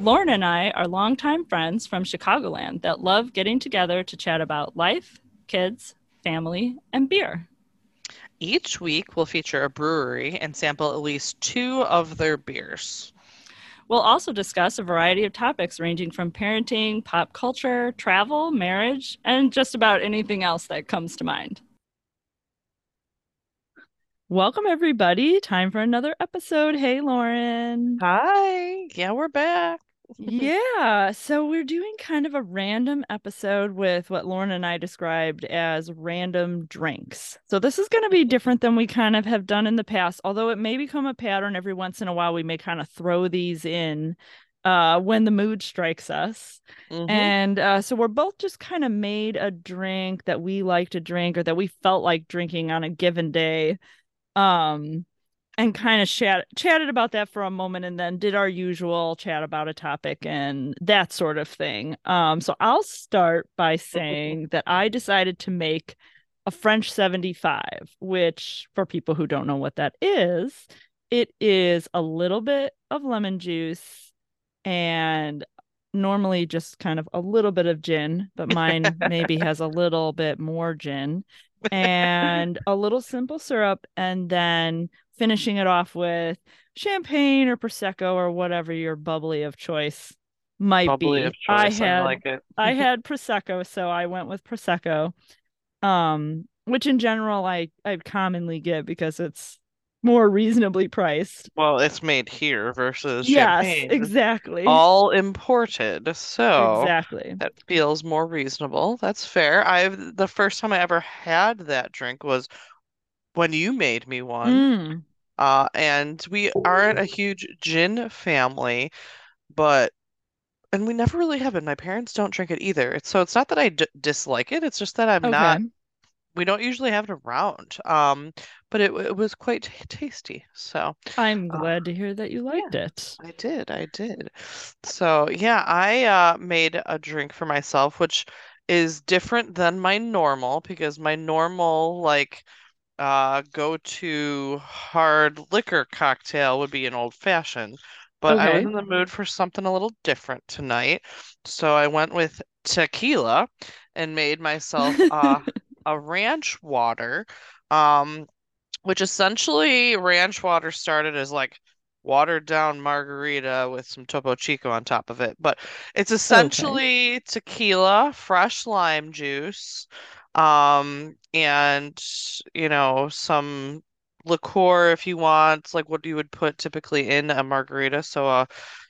Lauryn and I are longtime friends from Chicagoland that love getting together to chat about life, kids, family, and beer. Each week, we'll feature a brewery and sample at least two of their beers. We'll also discuss a variety of topics ranging from parenting, pop culture, travel, marriage, and just about anything else that comes to mind. Welcome, everybody. Time for another episode. Hey, Lauryn. Hi. Yeah, we're back. yeah. So, we're doing kind of a random episode with what Lauryn and I described as random drinks. So, this is going to be different than we kind of have done in the past, although it may become a pattern every once in a while. We may kind of throw these in uh, when the mood strikes us. Mhm. And uh, so we're both just kind of made a drink that we like to drink or that we felt like drinking on a given day. Um, and kind of chat chatted about that for a moment and then did our usual chat about a topic and that sort of thing. Um, so I'll start by saying that I decided to make a French 75, which for people who don't know what that is, it is a little bit of lemon juice and normally just kind of a little bit of gin, but mine maybe has a little bit more gin and a little simple syrup, and then finishing it off with champagne or prosecco or whatever your bubbly of choice might Bubbly be. I choice. I, had like it. I had prosecco, so I went with prosecco. Um, which in general I I commonly get because it's more reasonably priced. Well, it's made here versus Yes, champagne. exactly. All imported. So Exactly. that feels more reasonable. That's fair. I've the first time I ever had that drink was when you made me one. Mm, Uh, and we aren't a huge gin family, but and we never really have it. My parents don't drink it either. It's so it's not that I d dislike it. It's just that I'm not. We don't usually have it around. Um, but it it was quite t tasty. So I'm uh, glad to hear that you liked it. I did, I did. So yeah, I uh made a drink for myself, which is different than my normal because my normal like uh go-to hard liquor cocktail would be an old fashioned. But I was in the mood for something a little different tonight. So I went with tequila and made myself uh a ranch water. Um which essentially ranch water started as like watered down margarita with some Topo Chico on top of it. But it's Okay. essentially tequila, fresh lime juice, um, and you know, some liqueur if you want, like what you would put typically in a margarita. So uh,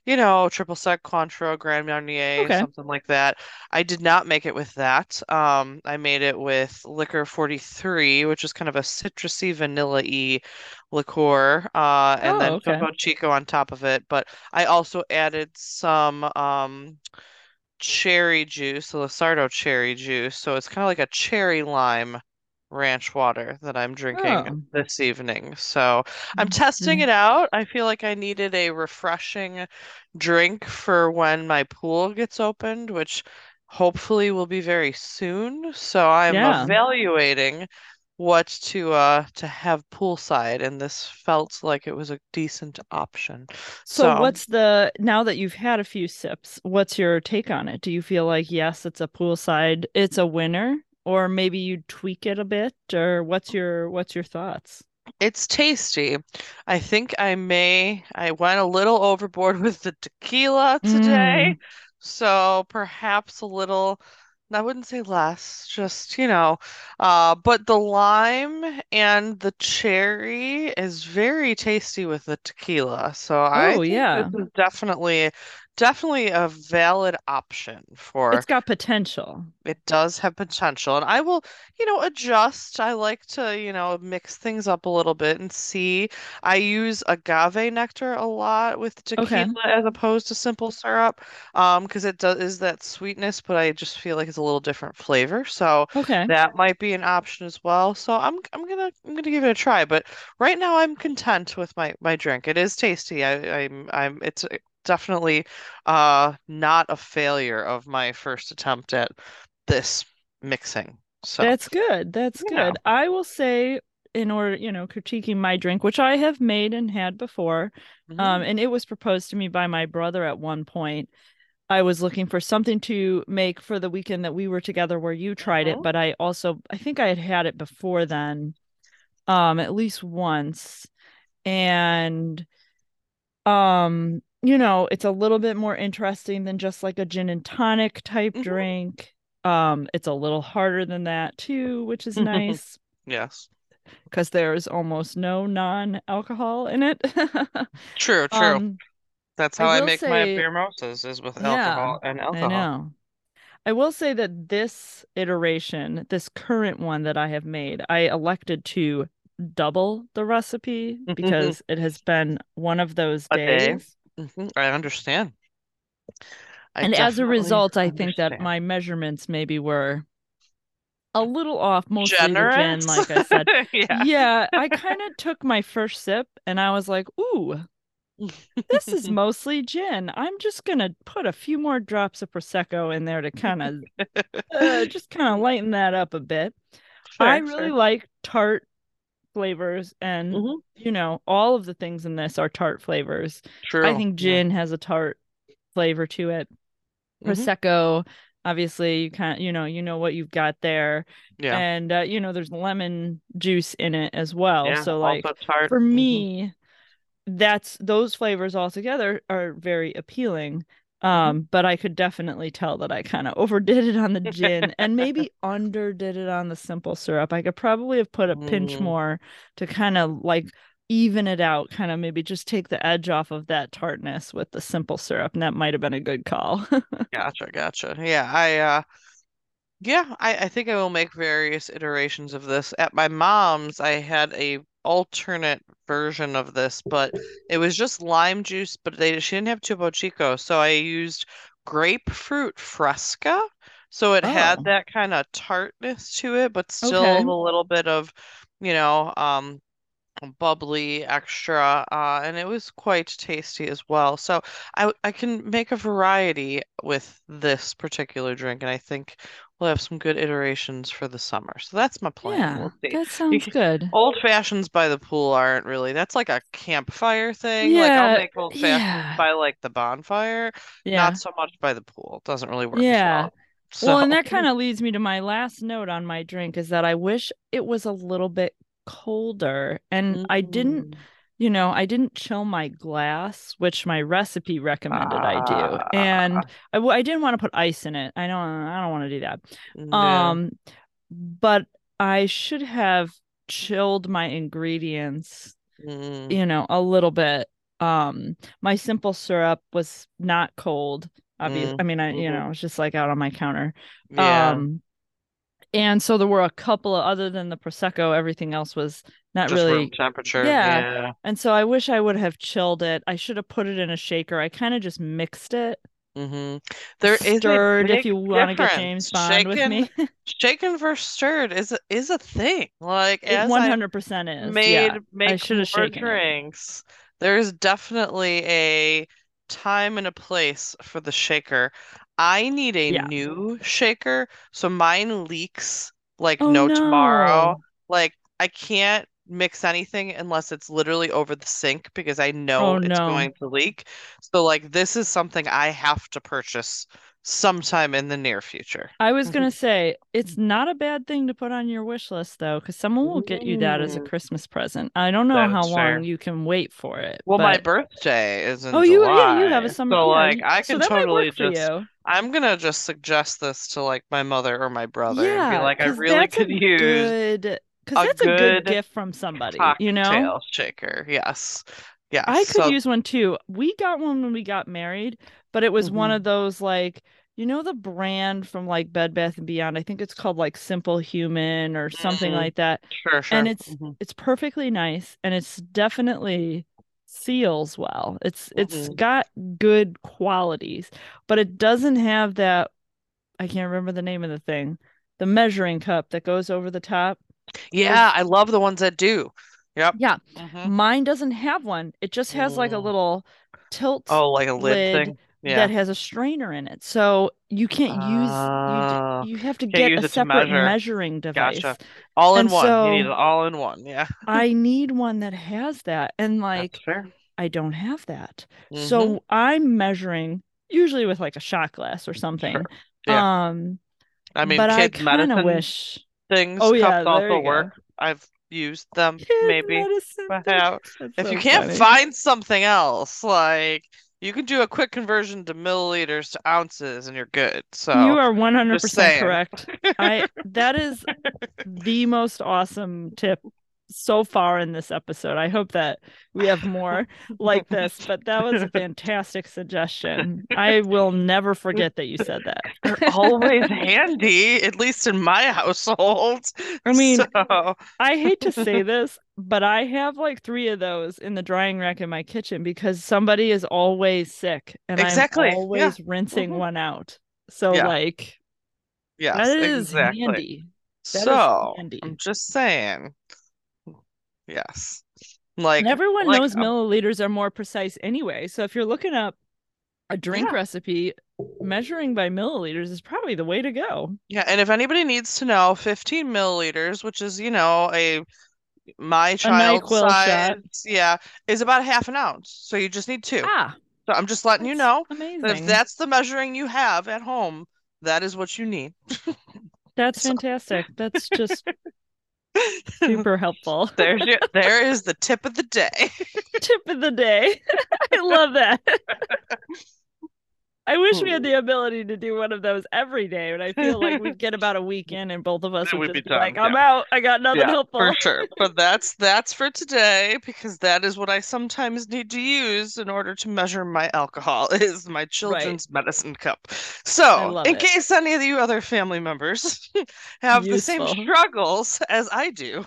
you know, triple sec, Cointreau, Grand Marnier, Okay. something like that. I did not make it with that. Um, I made it with Licor 43, which is kind of a citrusy, vanilla-y liqueur, uh, and Oh, then okay. Topo Chico on top of it. But I also added some um, cherry juice, the Luxardo cherry juice. So it's kind of like a cherry lime ranch water that I'm drinking Oh. this evening. So I'm testing mm-hmm. it out. I feel like I needed a refreshing drink for when my pool gets opened, which hopefully will be very soon. So I'm Yeah. evaluating what to uh to have poolside, and this felt like it was a decent option. So So what's the now that you've had a few sips, what's your take on it? Do you feel like yes, it's a poolside, it's a winner, or maybe you tweak it a bit, or what's your what's your thoughts? it's tasty. I think I may I went a little overboard with the tequila today. Mm, So perhaps a little, I wouldn't say less, just, you know, uh, but the lime and the cherry is very tasty with the tequila. So I oh think yeah. this is definitely definitely a valid option for It's got potential. it does have potential, and I will, you know, adjust. I like to, you know, mix things up a little bit and see. I use agave nectar a lot with Okay. tequila as opposed to simple syrup, um, because it does is that sweetness, but I just feel like it's a little different flavor. So Okay. that might be an option as well. So I'm I'm gonna I'm gonna give it a try. But right now I'm content with my my drink. It is tasty. I, I'm I'm it's definitely uh not a failure of my first attempt at this mixing. So That's good. That's good. I will say, in order, you know, critiquing my drink, which I have made and had before, mhm. um, and it was proposed to me by my brother at one point. I was looking for something to make for the weekend that we were together where you tried it, Mhm. but I also I think I had had it before then, um, at least once. And um, you know, it's a little bit more interesting than just like a gin and tonic type Mhm. drink. Um, it's a little harder than that too, which is nice Yes. because there's almost no non-alcohol in it. True, true. Um, That's how I will make my say- beer mimosas is with Yeah, alcohol and I alcohol. know. I will say that this iteration, this current one that I have made, I elected to double the recipe because it has been one of those days. day? Mhm, I understand. I and as a result, I think that my measurements maybe were a little off, mostly gin, like I said. Yeah. Yeah, I kind of took my first sip and I was like, ooh, this is mostly gin. I'm just gonna put a few more drops of prosecco in there to kind of uh, just kind of lighten that up a bit. I really fair. like tart flavors, and Mhm. you know, all of the things in this are tart flavors. True. I think yeah. gin has a tart flavor to it. Mhm. Prosecco, obviously, you kind you know, you know what you've got there, Yeah. and uh, you know, there's lemon juice in it as well. Yeah. So like for me that's those flavors all together are very appealing um but i could definitely tell that i kind of overdid it on the gin and maybe underdid it on the simple syrup i could probably have put a pinch Mm. more to kind of like even it out kind of maybe just take the edge off of that tartness with the simple syrup and that might have been a good call Gotcha, gotcha. Yeah, I uh yeah, I, I think I will make various iterations of this. At my mom's, I had a alternate version of this, but it was just lime juice, but they she didn't have Topo Chico, so I used grapefruit fresca. So it had Oh. that kind of tartness to it, but still Okay. a little bit of, you know, um bubbly extra uh and it was quite tasty as well so I I can make a variety with this particular drink and I think we'll have some good iterations for the summer so that's my plan yeah we'll that sounds can- good old fashions by the pool aren't really that's like a campfire thing like I'll Yeah, make old fashions yeah. by like the bonfire yeah not so much by the pool it doesn't really work as Yeah. well Well, and that kind of leads me to my last note on my drink is that I wish it was a little bit colder. And I didn't, Mm. You know, I didn't chill my glass, which my recipe recommended I do. And I, I, I didn't want to put ice in it. I don't I don't want to do that. Yeah. Um but I should have chilled my ingredients Mm. you know a little bit um my simple syrup was not cold obvious Mm, i mean i you mhm. know it was just like out on my counter Yeah. um and so there were a couple of other than the prosecco everything else was not Just room really temperature. yeah. Yeah. and so i wish i would have chilled it i should have put it in a shaker i kind of just mixed it hmm There is stirred if you want to get james bond with me Shaken versus stirred is a, is a thing. Like it 100% is made yeah make should have shaken it. drinks, there's definitely a time and a place for the shaker. I need a Yeah. new shaker, so mine leaks like oh no tomorrow. Like I can't mix anything unless it's literally over the sink because I know Oh, it's no. going to leak. So like this is something I have to purchase sometime in the near future. I was gonna say it's not a bad thing to put on your wish list though, because someone will get you that as a Mm. Christmas present. I don't know That how fair. long you can wait for it. Well, my birthday is in oh, you yeah, you have a summer. so like I so can might totally just. you. I'm gonna just suggest this to like my mother or my brother and be Yeah, like, I really could use good because that's a good good gift from somebody. You know, shaker. Yes, yes. I could So use one too. We got one when we got married, but it was one Mhm. of those like you know the brand from like Bed Bath and Beyond. I think it's called like simplehuman or something Mhm. like that. Sure, sure. And it's Mhm. it's perfectly nice and it's definitely seals well. It's it's Mhm. got good qualities, but it doesn't have that I can't remember the name of the thing. The measuring cup that goes over the top. Yeah, I love the ones that do. Yep. Yeah, Mhm. mine doesn't have one. It just has like a little tilt Oh, like a lid lid thing. Yeah. that has a strainer in it. So you can't use Ah, you you have to get a separate measure. measuring device. Gotcha. All in And one. You need it all in one. Yeah. I need one that has that. And like. I don't have that. Mhm. So I'm measuring usually with like a shot glass or something. Sure. Yeah. Um I mean, but I kids kind of medicine wish things, Oh, yeah, cups also you go. work. I've used them Kid maybe. medicine. but how- That's If so you can't funny. find something else, like you can do a quick conversion to milliliters to ounces and you're good. So you are 100% correct. I that is the most awesome tip so far in this episode. I hope that we have more like this, but that was a fantastic suggestion. I will never forget that you said that. They're always handy, at least in my household. I mean, so I hate to say this, but I have like three of those in the drying rack in my kitchen because somebody is always sick and Exactly, I'm yeah. always rinsing Mhm. one out. So Yeah. like yes, that is exactly. handy. That So handy. I'm just saying. Yes. Like and everyone like, knows um, milliliters are more precise anyway. So if you're looking up a drink Yeah. recipe, measuring by milliliters is probably the way to go. Yeah, and if anybody needs to know, 15 milliliters, which is, you know, a my child size, yeah, is about half an ounce. So you just need two. Ah, So I'm just letting you know amazing. that if that's the measuring you have at home, that is what you need. That's so- fantastic. That's just super helpful. There's your, there is the tip of the day. Tip of the day. I love that. I wish we had Hmm. the ability to do one of those every day, but I feel like we'd get about a week in and both of us would would just be be like, I'm yeah. out. I got nothing Yeah, helpful. for sure. But that's that's for today because that is what I sometimes need to use in order to measure my alcohol is my children's medicine cup. So, in it. case any of you other family members have the same struggles as I do,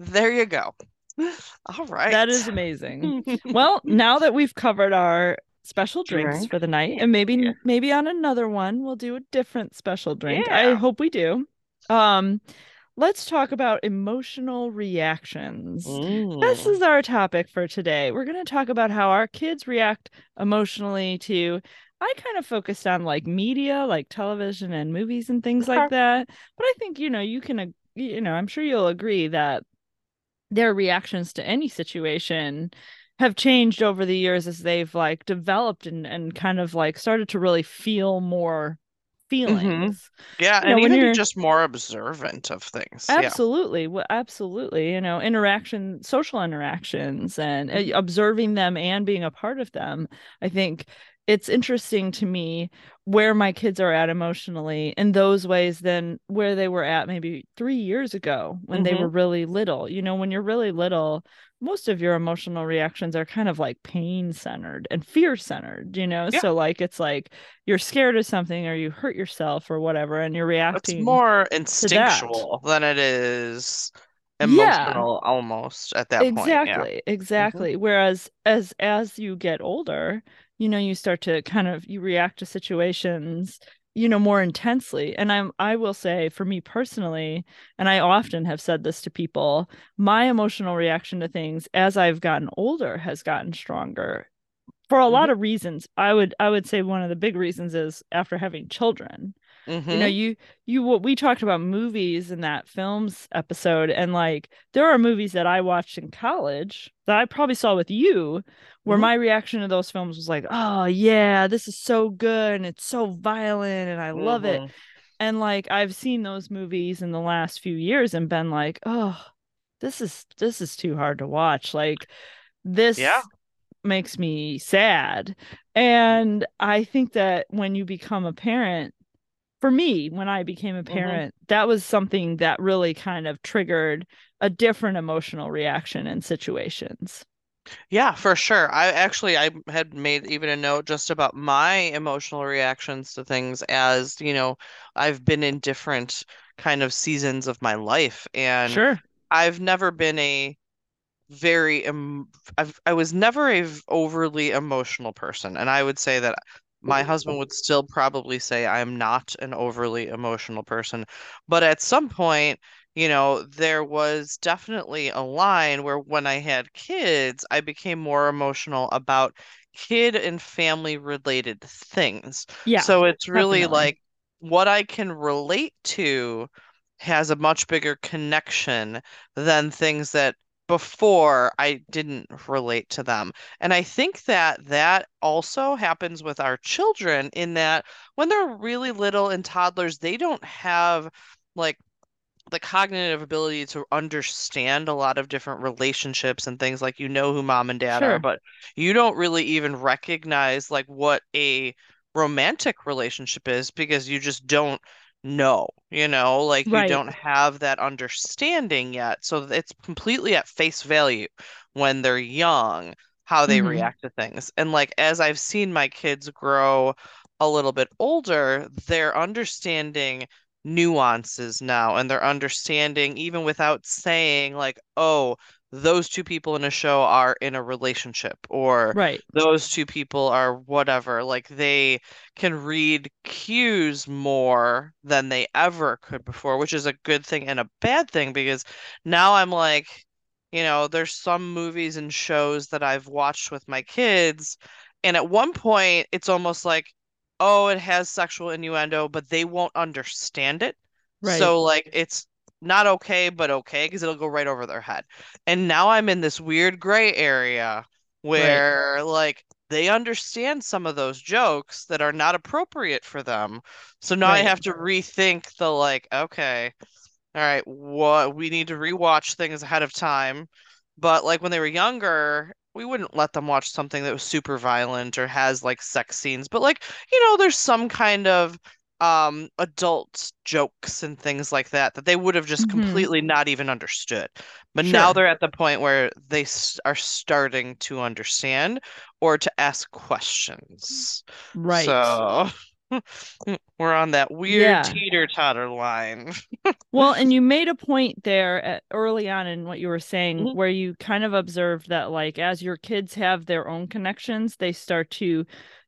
there you go. All right. That is amazing. Well, now that we've covered our special drinks Drink. for the night, and maybe Yeah. maybe on another one we'll do a different special drink. I hope we do. Um, let's talk about emotional reactions. This Mm. is our topic for today. We're going to talk about how our kids react emotionally to. I kind of focused on like media, like television and movies and things like that. But I think, you know, you can, you know, I'm sure you'll agree that their reactions to any situation have changed over the years as they've like developed and, and kind of like started to really feel more feelings. Yeah, you know, and when even you're- just more observant of things. Yeah. Absolutely. Well, absolutely. You know, interaction, social interactions, and uh, Mm-hmm. observing them and being a part of them. I think it's interesting to me where my kids are at emotionally in those ways than where they were at maybe three years ago when they Mhm. were really little. You know, when you're really little, most of your emotional reactions are kind of like pain centered and fear centered, you know? Yeah. So, like, it's like you're scared of something or you hurt yourself or whatever, and you're It's reacting. more instinctual than it is Yeah. emotional almost at that point. Yeah. exactly mm-hmm. exactly whereas as as you get older you know you start to kind of you react to situations you know more intensely and i'm i will say for me personally and i often have said this to people my emotional reaction to things as i've gotten older has gotten stronger for a mm-hmm. lot of reasons. I would i would say one of the big reasons is after having children you know Mhm. you you what we talked about movies in that films episode and like there are movies that i watched in college that i probably saw with you where Mhm. my reaction to those films was like oh yeah this is so good and it's so violent and i love it Mhm. and like i've seen those movies in the last few years and been like oh this is this is too hard to watch like this Yeah. makes me sad and i think that when you become a parent for me when i became a Mhm. parent that was something that really kind of triggered a different emotional reaction in situations Yeah, for sure. I actually I had made even a note just about my emotional reactions to things as, you know, I've been in different kind of seasons of my life and Sure. I've never been a very um, I've I was never a overly emotional person and I would say that my husband would still probably say I am not an overly emotional person. But at some point, you know, there was definitely a line where when I had kids, I became more emotional about kid and family related things. Yeah, So it's really definitely. like what I can relate to has a much bigger connection than things that before I didn't relate to them. And I think that that also happens with our children in that when they're really little and toddlers, they don't have like the cognitive ability to understand a lot of different relationships and things like you know who mom and dad are, but you don't really even recognize like what a romantic relationship is because you just don't know, you know, like you don't have that understanding yet. So it's completely at face value when they're young, how they hmm react to things. And like as I've seen my kids grow a little bit older, they're understanding nuances now and they're understanding even without saying like, oh, those two people in a show are in a relationship or Right. those two people are whatever. Like they can read cues more than they ever could before, which is a good thing and a bad thing because now I'm like, you know, there's some movies and shows that I've watched with my kids, and at one point it's almost like, oh, it has sexual innuendo, but they won't understand it. Right. So like it's not okay, but okay, because it'll go right over their head. And now I'm in this weird gray area Right. where like they understand some of those jokes that are not appropriate for them. So now I have to rethink the like, okay, all right, what we need to rewatch things ahead of time. But like when they were younger, we wouldn't let them watch something that was super violent or has like sex scenes. But like, you know, there's some kind of um adult jokes and things like that that they would have just hmm completely not even understood. But now they're at the point where they s are starting to understand or to ask questions. Right. So we're on that weird Yeah. teeter-totter line. Well, and you made a point there at, early on in what you were saying, Mhm, where you kind of observed that, like, as your kids have their own connections, they start to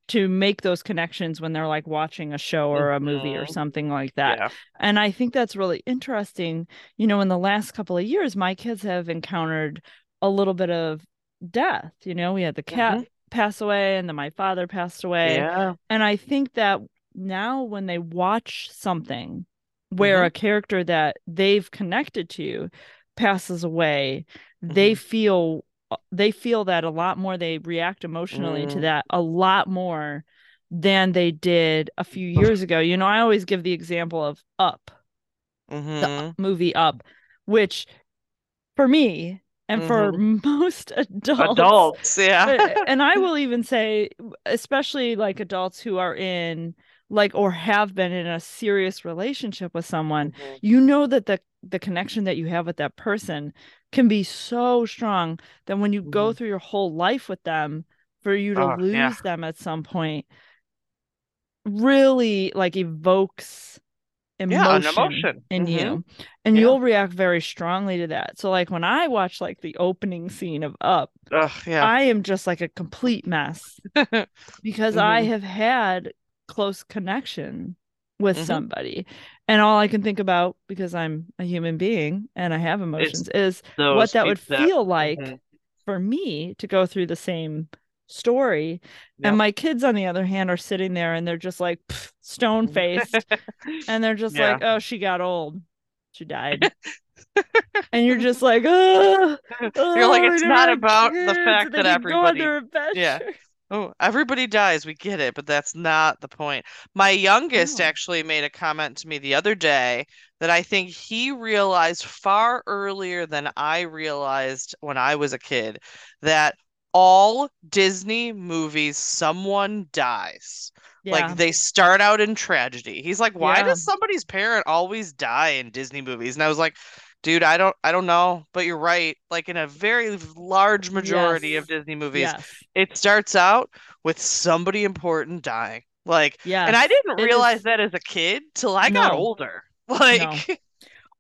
to make those connections when they're like watching a show or a movie or mhm. something like that. Yeah. And I think that's really interesting. You know, in the last couple of years, my kids have encountered a little bit of death. You know, we had the cat hmm pass away, and then my father passed away. Yeah. And I think that now when they watch something where hmm a character that they've connected to passes away, they hmm feel they feel that a lot more. They react emotionally to Mm. that a lot more than they did a few years ago. You know, I always give the example of Up, the hmm movie Up, which for me and for hmm most adults Adults, yeah. uh, and I will even say, especially like adults who are in like or have been in a serious relationship with someone, hmm you know that the the connection that you have with that person can be so strong that when you go hmm through your whole life with them, for you to Oh, yeah. lose them at some point really like evokes Yeah, an emotion emotion. in hmm you and Yeah. you'll react very strongly to that. So like when I watch like the opening scene of Up Ugh, yeah. I am just like a complete mess because I hmm have had close connection with hmm somebody. And all I can think about, because I'm a human being and I have It's emotions, is what that would that, feel like hmm for me to go through the same story. And my kids, on the other hand, are sitting there and they're just like stone faced and they're just Yeah. like, oh, she got old. She died. And you're just like, oh, You're like, oh, it's not about the fact that could go on everybody, yeah. Oh, everybody dies. We get it, but that's not the point. My youngest No. actually made a comment to me the other day that I think he realized far earlier than I realized when I was a kid that all Disney movies, someone dies. Like Yeah. they start out in tragedy. He's like, why Yeah. does somebody's parent always die in Disney movies? And I was like, dude, I don't I don't know, but you're right. Like in a very large majority Yes. of Disney movies, Yes. it starts out with somebody important dying. Like, Yes. and I didn't realize is- that as a kid till I got older. Like,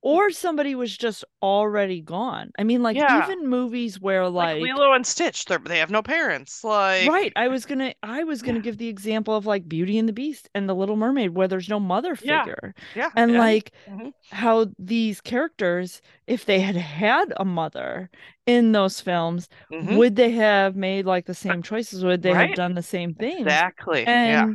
or somebody was just already gone. I mean, like Yeah. even movies where like like, Lilo and Stitch, they have no parents. Like, right. I was gonna I was gonna Yeah. give the example of like Beauty and the Beast and the Little Mermaid where there's no mother figure. yeah, yeah. And like Mhm. how these characters, if they had had a mother in those films, Mhm. would they have made like the same choices? Would they Right. have done the same thing? Exactly. yeah.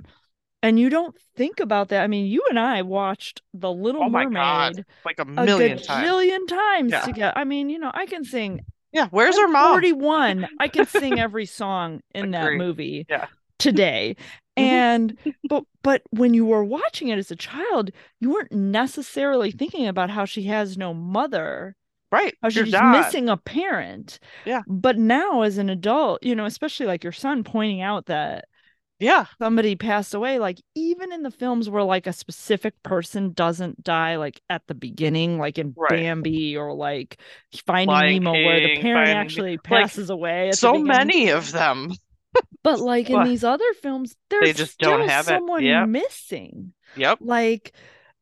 And you don't think about that. I mean, you and I watched The Little Oh Mermaid God. Like a a million times. gajillion times Yeah. together. I mean, you know, I can sing. Yeah. Where's her mom? 41. I can sing every song in that movie Yeah. today. Mhm. And but but when you were watching it as a child, you weren't necessarily thinking about how she has no mother, Right. how she's missing a parent. Yeah. But now as an adult, you know, especially like your son pointing out that Yeah. somebody passed away like even in the films where like a specific person doesn't die like at the beginning like in Right. Bambi or like Finding Lion Nemo where the parent Finding- actually passes away So many of them. but like in these other films there's just don't have someone Yep. missing Yep. like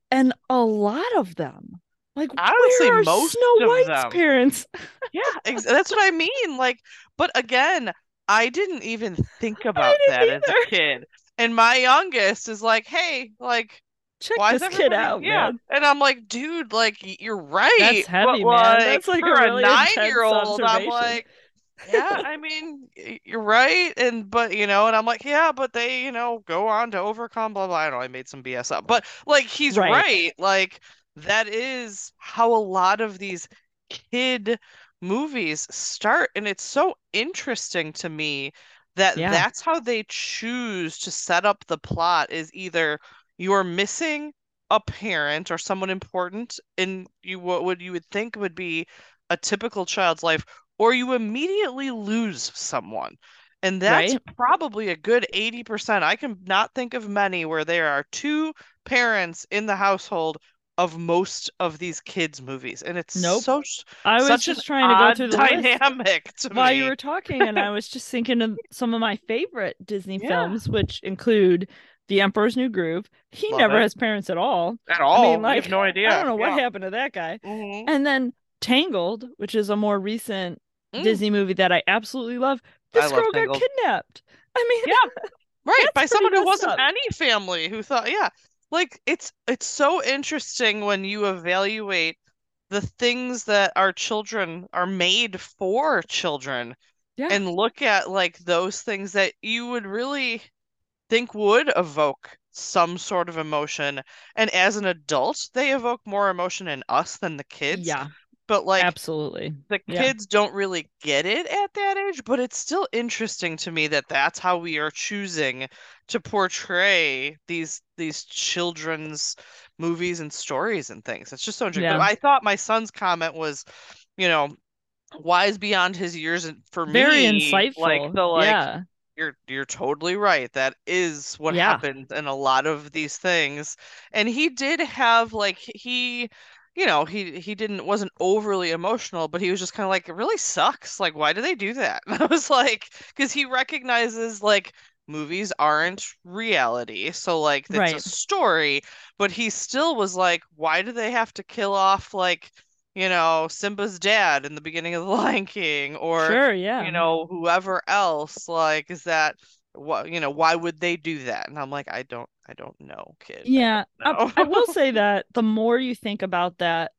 and a lot of them like Honestly, where are most Snow White's them. parents Yeah, that's what I mean. Like, but again, I didn't even think about that as a kid. And my youngest is like, "Hey, like, check why is this kid out Yeah, man and I'm like, "Dude, like, you're right." That's heavy, but man. like, That's, like, a really intense nine-year-old, I'm like, "Yeah, I mean, you're right." And but you know, and I'm like, "Yeah, but they, you know, go on to overcome blah blah." I don't know. I made some BS up, but like, he's Right. right. Like, that is how a lot of these kid movies start and it's so interesting to me that Yeah. that's how they choose to set up the plot is either you're missing a parent or someone important in you what would you would think would be a typical child's life or you immediately lose someone and that's Right. probably a good 80% I can not think of many where there are two parents in the household of most of these kids movies and it's Nope. so I was just trying to go through the list. dynamic to while me. you were talking and i was just thinking of some of my favorite disney Yeah. films which include the emperor's new groove he Love never it. has parents at all At all. I mean, like, have no idea. i don't know what Yeah. happened to that guy Mhm. and then tangled which is a more recent Mm. disney movie that i absolutely love this I love girl got kidnapped i mean Yeah. Right, by someone who wasn't up. any family who thought, yeah. Like it's it's so interesting when you evaluate the things that our children are made for children Yeah. and look at like those things that you would really think would evoke some sort of emotion. And as an adult, they evoke more emotion in us than the kids. yeah But like absolutely the Yeah. kids don't really get it at that age, but it's still interesting to me that that's how we are choosing to portray these these children's movies and stories and things. It's just so interesting. Yeah. I thought my son's comment was, you know, wise beyond his years and for me. very me, insightful like the like yeah you're you're totally right. That is what Yeah. happens in a lot of these things. And he did have like he you know, he he didn't wasn't overly emotional, but he was just kind of like it really sucks. Like why do they do that? And I was like cuz he recognizes like movies aren't reality. So like it's a story, but he still was like why do they have to kill off like you know, Simba's dad in the beginning of The Lion King or sure yeah you know, whoever else, like, is that what, you know, why would they do that? And I'm like, I don't, I don't know, kid. Yeah, I, know. I will say that the more you think about that,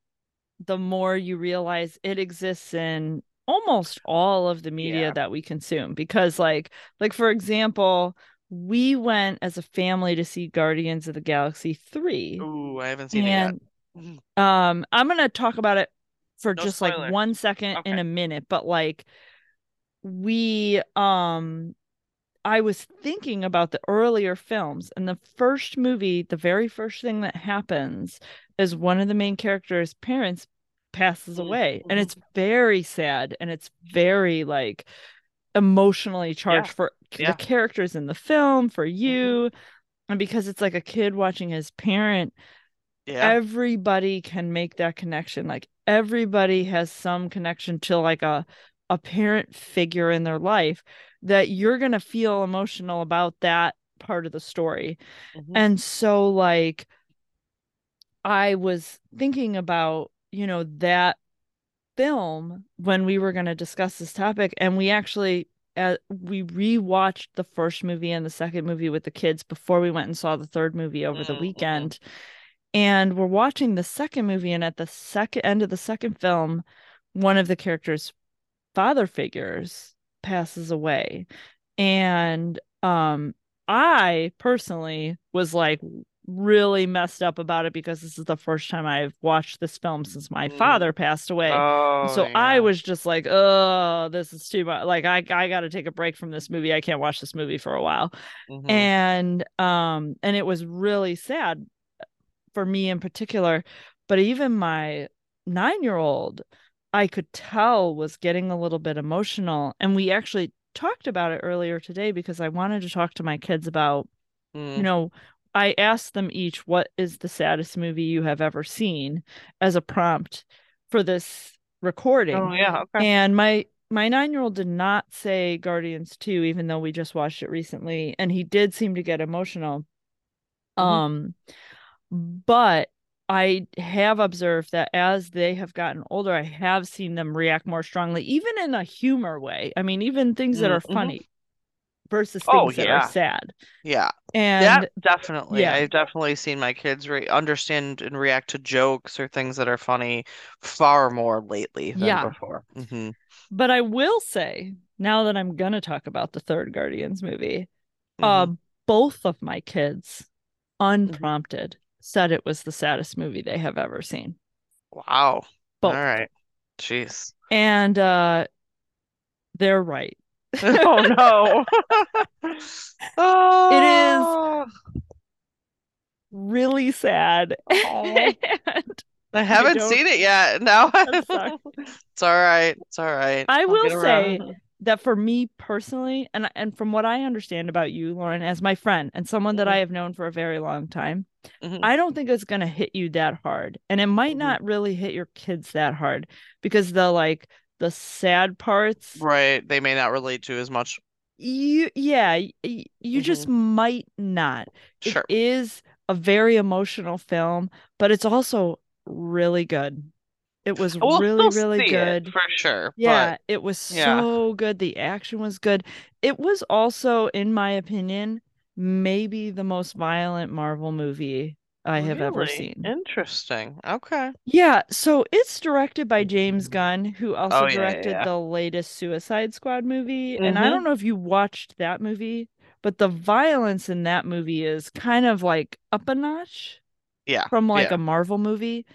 the more you realize it exists in almost all of the media Yeah. that we consume. Because, like, like for example, we went as a family to see Guardians of the Galaxy three, Ooh, I haven't seen and it yet. um, I'm gonna talk about it for No just spoiler. like one second in a minute, but like we um I was thinking about the earlier films and the first movie, the very first thing that happens is one of the main characters' parents passes Mhm, away and mhm. it's very sad and it's very like emotionally charged for yeah. the characters in the film for you and because it's like a kid watching his parent Yeah. everybody can make that connection like everybody has some connection to like a a parent figure in their life that you're going to feel emotional about that part of the story. Mhm. And so like I was thinking about, you know, that film when we were going to discuss this topic and we actually uh, we rewatched the first movie and the second movie with the kids before we went and saw the third movie over the Mhm, mhm. weekend. And we're watching the second movie and at the second end of the second film one of the characters father figures passes away. And um I personally was like really messed up about it because this is the first time I've watched this film since my Mm. father passed away. Oh, so I was just like, oh, this is too much. Like I I got to take a break from this movie. I can't watch this movie for a while. Mhm. And um and it was really sad for me in particular, but even my 9-year-old I could tell was getting a little bit emotional and we actually talked about it earlier today because I wanted to talk to my kids about Mm. you know, I asked them each what is the saddest movie you have ever seen as a prompt for this recording. Oh, yeah. Okay. And my my 9-year-old did not say Guardians 2 even though we just watched it recently and he did seem to get emotional. Mhm. Um but I have observed that as they have gotten older, I have seen them react more strongly, even in a humor way. I mean, even things that are mhm. funny versus Oh, things that are sad. Yeah. And That definitely. yeah. I've definitely seen my kids re understand and react to jokes or things that are funny far more lately than Yeah. before. hmm But I will say, now that I'm gonna talk about the third Guardians movie, Mm-hmm. uh, both of my kids, unprompted, said it was the saddest movie they have ever seen. Wow. Both. All right. Jeez. And uh they're right. Oh no. Oh. It is really sad. And I haven't seen it yet. No. It's all right. It's all right. I I'll will say that for me personally, and and from what I understand about you, Lauryn, as my friend and someone that Mhm. I have known for a very long time, Mhm. I don't think it's gonna hit you that hard. And it might Mhm. not really hit your kids that hard because the like the sad parts Right. They may not relate to as much. you yeah, you just might not. Sure. It is a very emotional film, but it's also really good. It was We'll really, really good. for sure. Yeah, it was yeah. so good. The action was good. It was also, in my opinion, maybe the most violent Marvel movie I have ever seen. interesting. Okay. Yeah, so it's directed by James Gunn, who also Oh, yeah, directed yeah. the latest Suicide Squad movie. And I Mhm. don't know if you watched that movie, but the violence in that movie is kind of like up a notch Yeah. from like yeah. a Marvel movie.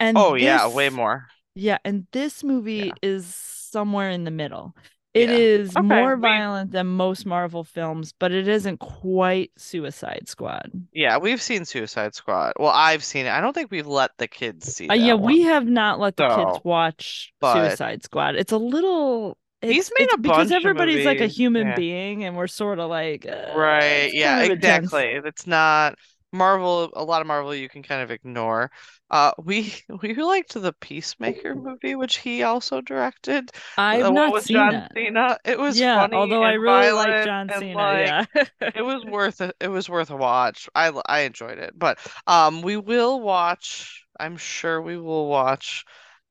And Oh yeah, way more. Yeah, and this movie is somewhere in the middle. It Yeah. is Okay, more violent than most Marvel films, but it isn't quite Suicide Squad. Yeah, we've seen Suicide Squad. Well, I've seen it. I don't think we've let the kids see Uh, yeah, that we have not let the kids watch Suicide Squad. It's a little He's made it's a because everybody's like a human yeah. being and we're sort of like uh, Right. Yeah, of intense. exactly. It's not Marvel, a lot of Marvel you can kind of ignore. Uh, we we liked the Peacemaker movie, which he also directed. I've The one not with seen John that. Cena. It was yeah, funny although I really like John Cena. like yeah. it was worth it. It was worth a watch. I I enjoyed it. But um, we will watch. I'm sure we will watch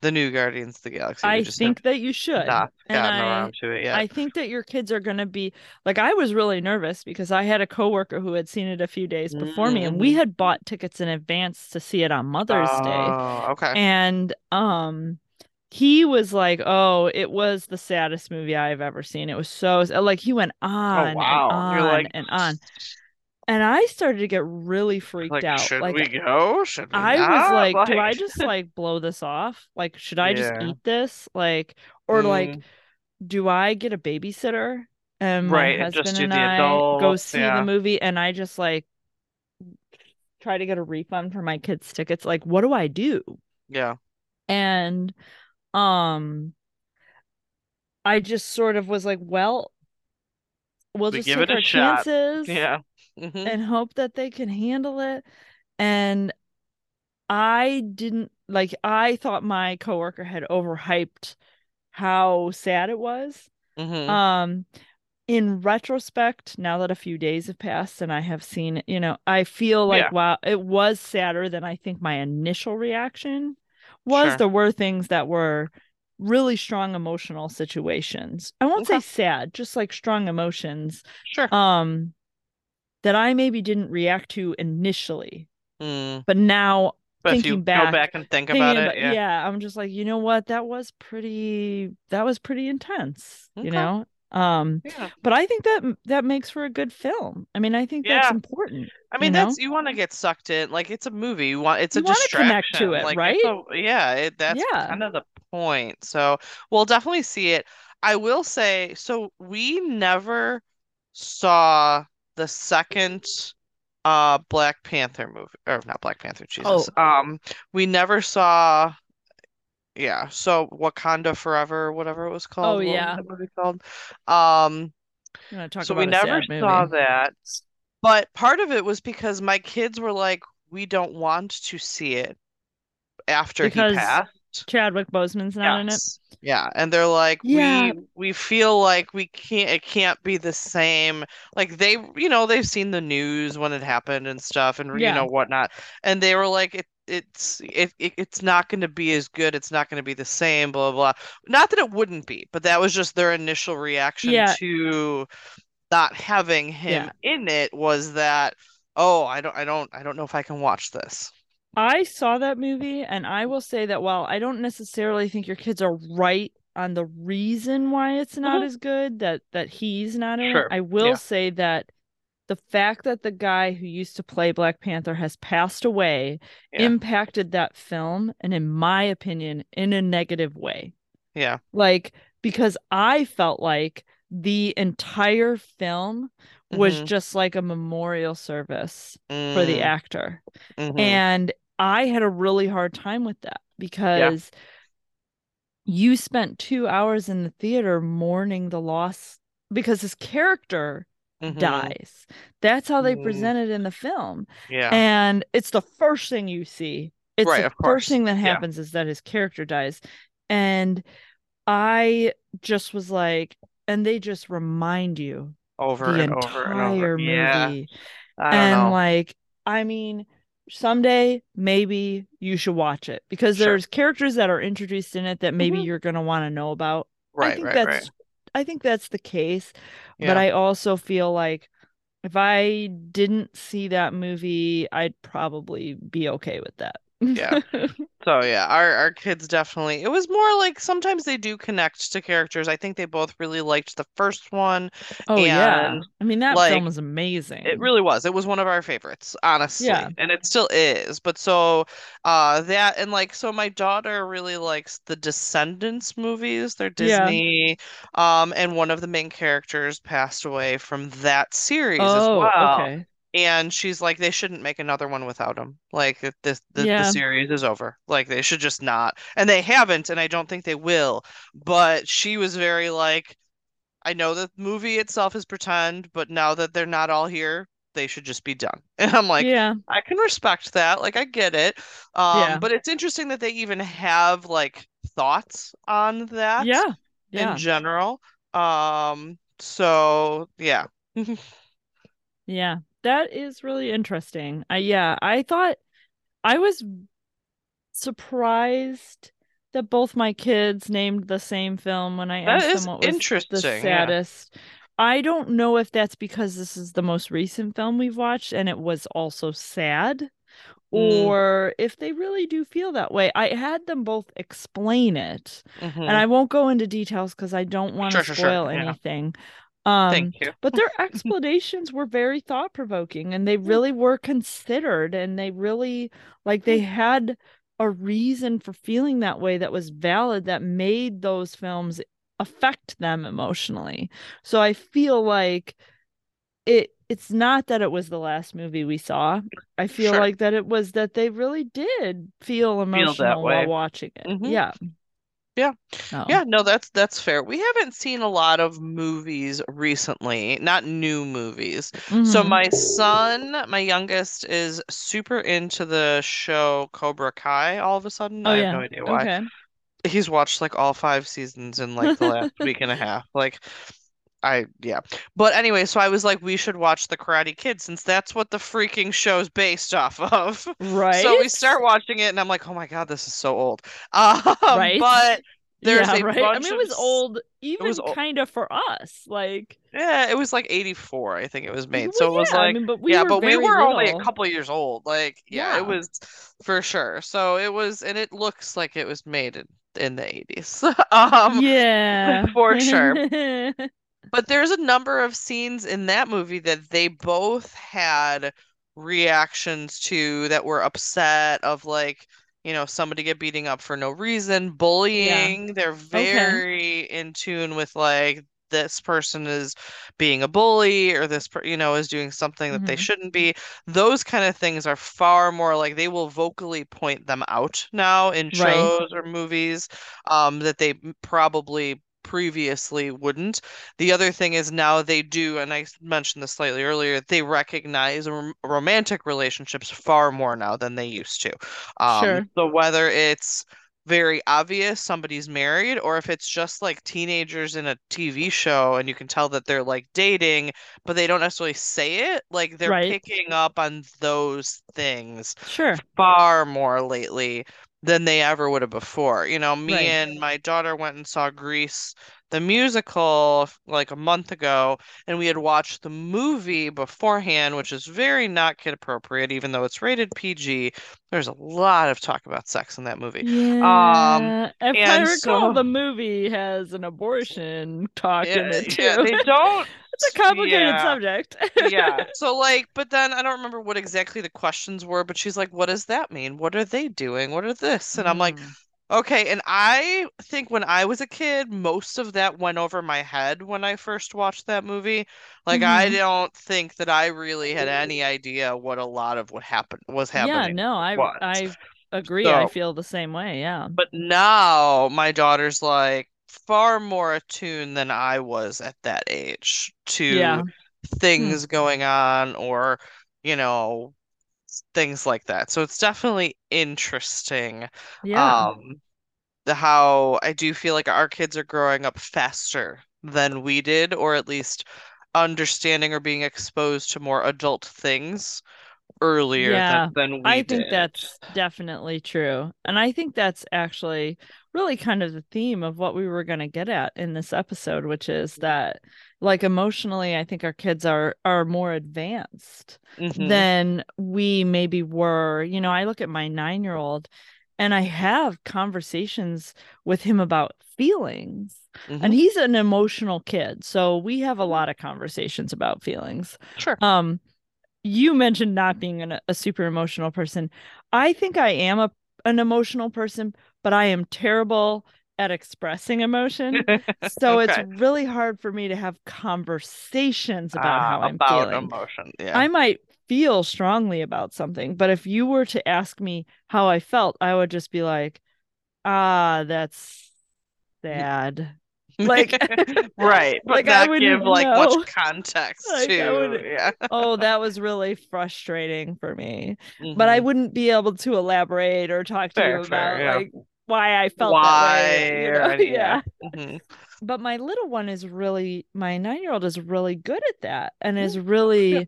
the new Guardians of the Galaxy. I just think that you should. not gotten I around to it yet. I think that your kids are going to be like I was really nervous because I had a coworker who had seen it a few days before me and we Mhm. had bought tickets in advance to see it on Mother's Day. Oh, okay. And um he was like, "Oh, it was the saddest movie I've ever seen. It was so like he went on Oh wow. and on like and on." And I started to get really freaked like out. should like we go? Should we I was not? like, do I just like blow this off? Like, should I just eat this? Like, or like, Mm. do I get a babysitter and my Right, and just husband do and the I go see yeah. the movie and I just like try to get a refund for my kids' tickets? Like, what do I do? Yeah. And um I just sort of was like, well, we'll We just give take it a our shot. chances Yeah. Hmm and hope that they can handle it. And I didn't like I thought my coworker had overhyped how sad it was. hmm Um in retrospect, now that a few days have passed and I have seen you know, I feel like Yeah. wow, it was sadder than I think my initial reaction was. Sure. There were things that were really strong emotional situations. I won't say sad, just like strong emotions. Sure. Um that I maybe didn't react to initially, Mm. but now But if thinking you back- go back and think about about- it, yeah. I'm just like, you know what? That was pretty that was pretty intense, you know? Um Yeah. but I think that that makes for a good film. I mean, I think that's important. I mean, you know? that's you want to get sucked in. Like it's a movie. You want it's You a distraction. to it, like right? a, yeah, it, that's Yeah. kind of the point. So we'll definitely see it. I will say, so we never saw the second uh Black Panther movie or not Black Panther, Jesus. Um, we never saw yeah, so Wakanda Forever, whatever it was called. Oh, yeah. What was called? Um, You want to talk so we never saw movie. that. But part of it was because my kids were like, we don't want to see it after he passed. Chadwick Boseman's not in it. Yeah, and they're like, Yeah. we we feel like we can't it can't be the same. Like they, you know, they've seen the news when it happened and stuff and you Yeah. know whatnot. And they were like, it it's it, it it's not going to be as good. It's not going to be the same, blah blah. blah. Not that it wouldn't be, but that was just their initial reaction Yeah. to not having him in it was that, oh, I don't I don't I don't know if I can watch this. I saw that movie and I will say that while I don't necessarily think your kids are right on the reason why it's not Mhm. as good that that he's not in Sure. it, I will Yeah. say that the fact that the guy who used to play Black Panther has passed away Yeah. impacted that film and in my opinion in a negative way. Yeah. Like because I felt like the entire film was Mhm. just like a memorial service for the Mm, actor. mhm. And I had a really hard time with that because you spent two hours in the theater mourning the loss because his character Mhm. dies. That's how they Mm. present it in the film. Yeah. And it's the first thing you see. It's Right, the first thing that Yeah. happens is that his character dies. And I just was like, and they just remind you over the and over and over. entire Yeah. movie. Don't And know. like, I mean, someday maybe you should watch it because Sure. there's characters that are introduced in it that maybe Mhm. you're gonna want to know about. Right, I Right, think right, that's right. I think that's the case. But I also feel like if I didn't see that movie, I'd probably be okay with that. Yeah. So yeah, our our kids definitely. It was more like sometimes they do connect to characters. I think they both really liked the first one. oh yeah. I mean that like, film is amazing. It really was. It was one of our favorites, honestly. Yeah. And it still is. But so uh that and like so my daughter really likes the Descendants movies. They're Yeah. Disney. Um and one of the main characters passed away from that series as Oh, well. okay. And she's like, they shouldn't make another one without him. Like this, the, the series is over. Like they should just not. And they haven't, and I don't think they will. But she was very like, I know the movie itself is pretend, but now that they're not all here, they should just be done. And I'm like, yeah. I can respect that. Like I get it. Um, Yeah. but it's interesting that they even have like thoughts on that Yeah. Yeah. in general. Um, so yeah. Yeah, that is really interesting. I yeah, I thought I was surprised that both my kids named the same film when I That asked them what was the interesting, yeah. saddest. I don't know if that's because this is the most recent film we've watched and it was also sad Mm. or if they really do feel that way. I had them both explain it. Mhm. And I won't go into details because I don't want to Sure, sure, sure, spoil yeah. Um, Thank you. but their explanations were very thought provoking and they really were considered and they really like they had a reason for feeling that way that was valid that made those films affect them emotionally. So I feel like it it's not that it was the last movie we saw. I feel Sure. like that it was that they really did feel emotional way. while watching it. Mhm. Yeah. Yeah. Oh. Yeah, no, that's that's fair. We haven't seen a lot of movies recently, not new movies. So Mhm. my son, my youngest, is super into the show Cobra Kai all of a sudden. Oh I have no idea why. Okay. He's watched like all five seasons in like the last week and a half. Like I yeah. But anyway, so I was like, we should watch The Karate Kid since that's what the freaking show's based off of. Right. So we start watching it and I'm like, oh my God, this is so old. Um, Right? but there's yeah, a right. I mean, it was s- old, even was kind of for us. Like, Yeah, it was like 84, I think it was made. well, So it was yeah, I like, mean, but we yeah, but we were only a couple years old. Like, yeah, Yeah. it was for sure. So it was, and it looks like it was made in, in the 80s. Um, Yeah. for sure. But there's a number of scenes in that movie that they both had reactions to that were upset of like, you know, somebody get beating up for no reason, bullying. They're very in tune with like this person is being a bully or this per you know is doing something that they Mhm. shouldn't be. Those kind of things are far more like they will vocally point them out now in Right. shows or movies um that they probably previously wouldn't. The other thing is now they do, and I mentioned this slightly earlier, they recognize rom romantic relationships far more now than they used to. Um, Sure. so whether it's very obvious somebody's married, or if it's just like teenagers in a TV show and you can tell that they're like dating, but they don't necessarily say it, like they're Right. picking up on those things Sure. far more lately than they ever would have before. You know, me Right. and my daughter went and saw Grease, the musical, like a month ago, and we had watched the movie beforehand, which is very not kid appropriate, even though it's rated PG. There's a lot of talk about sex in that movie. Yeah. If I Um, recall, so- the movie has an abortion talk in Yeah, it yeah, too. they don't. It's a complicated yeah. subject. yeah. So like, but then I don't remember what exactly the questions were, but she's like, "What does that mean? What are they doing? What are this?" And I'm like, Mm. Okay, and I think when I was a kid, most of that went over my head when I first watched that movie. Like I Mhm. don't think that I really had any idea what a lot of what happened was happening. Yeah, no, I was. I agree. I feel the same way. Yeah. But now my daughter's like far more attuned than I was at that age to Yeah. things going on or, you know, things like that. So it's definitely interesting. Yeah. Um, the how I do feel like our kids are growing up faster than we did, or at least understanding or being exposed to more adult things earlier Yeah, than, than we I think did. that's definitely true. And I think that's actually really kind of the theme of what we were going to get at in this episode, which is that like emotionally, I think our kids are are more advanced Mhm. than we maybe were. You know, I look at my 9-year-old and I have conversations with him about feelings. Mhm. And he's an emotional kid, so we have a lot of conversations about feelings. Sure. Um, you mentioned not being an, a super emotional person. I think I am a an emotional person, but I am terrible at expressing emotion. So Okay. it's really hard for me to have conversations about how Ah, I'm about feeling. emotion. Yeah. I might feel strongly about something, but if you were to ask me how I felt, I would just be like, "Ah, that's sad." Like, right, but like, I not give like know. much context Like, to wouldn't- yeah. oh, that was really frustrating for me. But I Mhm. wouldn't be able to elaborate or talk to Fair, you fair, about yeah. like why I felt why that way. you know? any- yeah. Mhm. But my little one is really my nine year old is really good at that and is really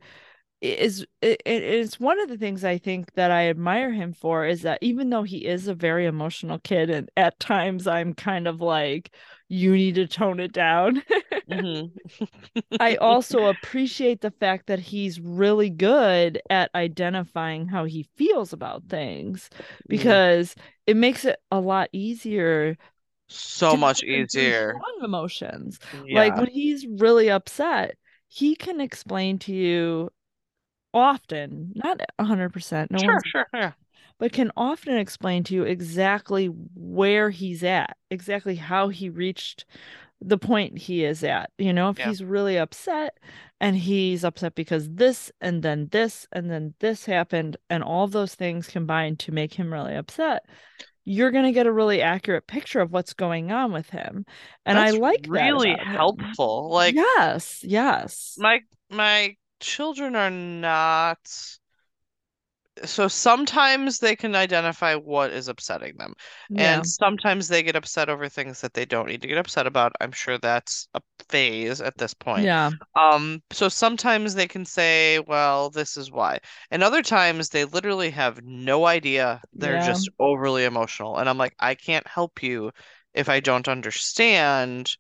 is it, it- it's one of the things I think that I admire him for is that even though he is a very emotional kid and at times I'm kind of like you need to tone it down. Mhm. I also appreciate the fact that he's really good at identifying how he feels about things because it makes it a lot easier so much easier. strong emotions. Like when he's really upset, he can explain to you often, not 100%, no Sure, one's, sure, yeah. But can often explain to you exactly where he's at, exactly how he reached the point he is at. You know, if Yeah. he's really upset and he's upset because this and then this and then this happened and all those things combined to make him really upset, you're going to get a really accurate picture of what's going on with him. And That's I like that really helpful. Like yes, yes. my my children are not so sometimes they can identify what is upsetting them yeah. and sometimes they get upset over things that they don't need to get upset about i'm sure that's a phase at this point Yeah. um so sometimes they can say well this is why and other times they literally have no idea they're Yeah. just overly emotional and i'm like i can't help you if i don't understand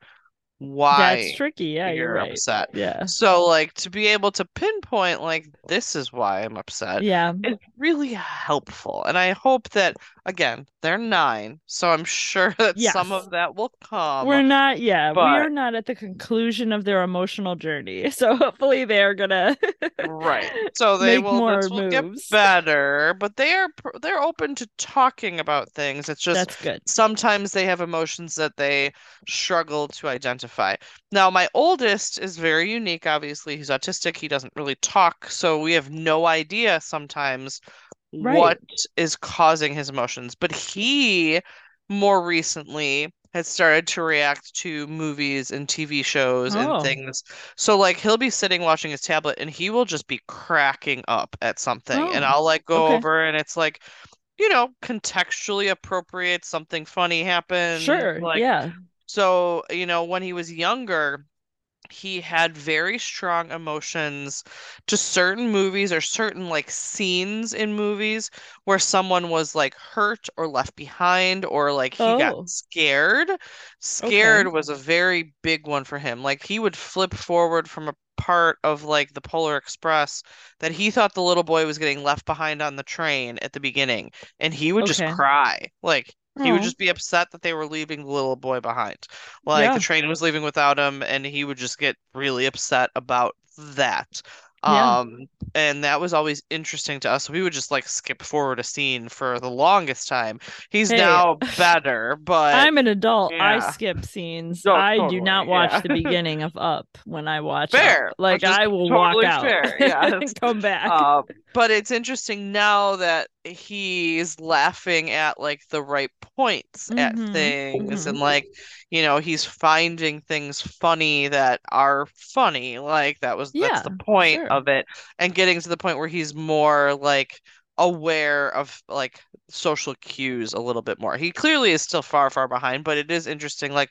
why That's tricky. Yeah, you're you're right. upset Yeah. so like to be able to pinpoint like this is why I'm upset Yeah. it's really helpful. And I hope that again, they're nine, so I'm sure that some of that will come. We're not, yeah, we are not at the conclusion of their emotional journey. So hopefully they're gonna Right. So they will more will get better, but they are they're open to talking about things. It's just That's good. sometimes they have emotions that they struggle to identify. Now, my oldest is very unique. Obviously, he's autistic. He doesn't really talk, so we have no idea sometimes Right. what is causing his emotions. But he more recently has started to react to movies and TV shows Oh. and things. So, like, he'll be sitting watching his tablet and he will just be cracking up at something. And Oh, I'll like go okay. over and it's like, you know, contextually appropriate, something funny happened. Sure. Like, yeah. so, you know, when he was younger, he had very strong emotions to certain movies or certain like scenes in movies where someone was like hurt or left behind or like he Oh. got scared. Scared Okay. was a very big one for him. Like he would flip forward from a part of like the Polar Express that he thought the little boy was getting left behind on the train at the beginning and he would just cry. Like he would oh. just be upset that they were leaving the little boy behind. Like Yeah. the train was leaving without him, and he would just get really upset about that. Yeah. Um, and that was always interesting to us. We would just like skip forward a scene for the longest time. He's Hey, now better, but I'm an adult. I skip scenes. No, I do not watch yeah. the beginning of Up when I watch Up. Like I will totally walk out fair, yeah, and come back. uh, but it's interesting now that he's laughing at like the right points at Mhm, things mhm. and like you know he's finding things funny that are funny like that was that's the point sure. Of it and getting to the point where he's more like aware of like social cues a little bit more he clearly is still far far behind but it is interesting like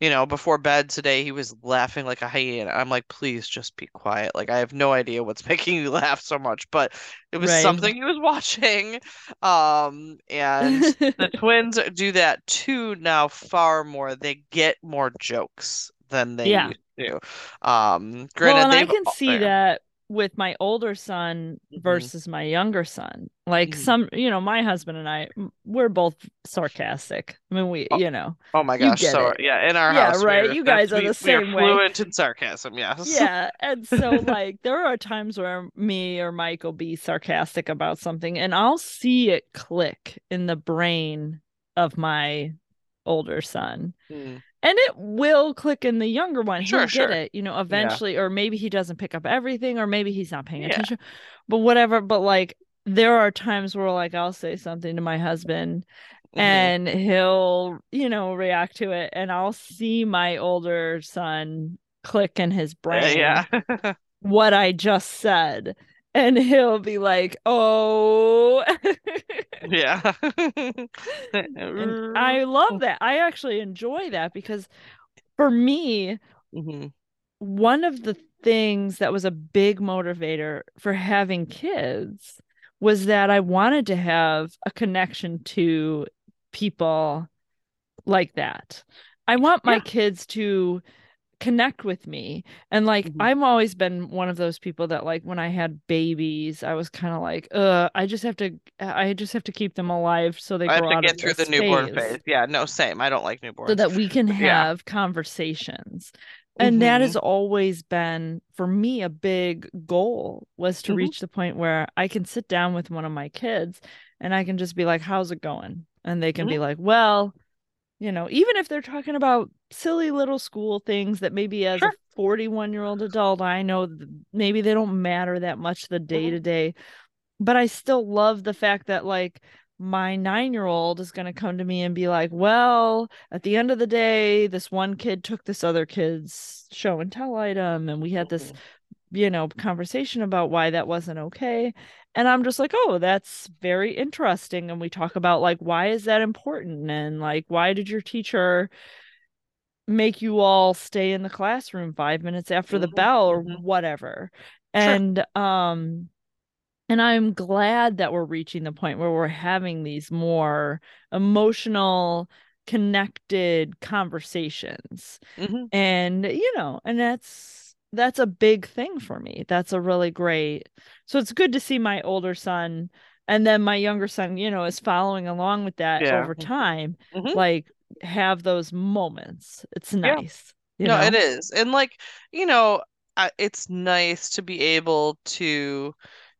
you know before bed today he was laughing like a hyena i'm like please just be quiet like i have no idea what's making you laugh so much but it was Right. something he was watching um and the twins do that too now far more. They get more jokes than they Yeah. used to. Um, well, and I can see that with my older son Mhm. versus my younger son. Like Mhm. some, you know, my husband and i we're both sarcastic. I mean, we, Oh, you know, Oh my gosh! So it. yeah, in our Yeah, house, right, you guys are we, the we are same way. fluent in sarcasm. Yes. yeah. And so, like, there are times where me or Mike will be sarcastic about something, and I'll see it click in the brain of my older son. Mm. And it will click in the younger one. Sure, He'll sure. get it, you know, eventually, or maybe he doesn't pick up everything, or maybe he's not paying Yeah. attention, but whatever. But like, there are times where, like, I'll say something to my husband, Mhm. and he'll, you know, react to it, and I'll see my older son click in his Uh, brain yeah. what I just said, and he'll be like, "Oh." yeah. I love that. I actually enjoy that because for me, Mhm. one of the things that was a big motivator for having kids was that I wanted to have a connection to people like that. I want my Yeah. kids to connect with me. And like Mhm. I've always been one of those people that like when I had babies, I was kind of like, uh, I just have to I just have to keep them alive so they I have to get through the newborn phase. Yeah, no, same. I don't like newborns. so that we can Yeah. have conversations and that Mhm. has always been for me a big goal was to Mhm. reach the point where i can sit down with one of my kids and i can just be like how's it going and they can be like well you know, even if they're talking about silly little school things that maybe as Sure. a 41 year old adult, I know maybe they don't matter that much the day to day, but I still love the fact that like my nine year old is going to come to me and be like, well, at the end of the day, this one kid took this other kid's show and tell item, and we had this Mhm. You know, conversation about why that wasn't okay. And I'm just like, oh, that's very interesting. And we talk about like, why is that important? And like, why did your teacher make you all stay in the classroom five minutes after the Mhm, bell or mhm. whatever? Sure. And, um, and I'm glad that we're reaching the point where we're having these more emotional, connected conversations. Mhm. And, you know, and that's that's a big thing for me. That's a really great. So it's good to see my older son and then my younger son, you know, is following along with that Yeah. over time, Mhm. like have those moments. It's Yeah. nice. You No, know? it is. And like, you know, it's nice to be able to,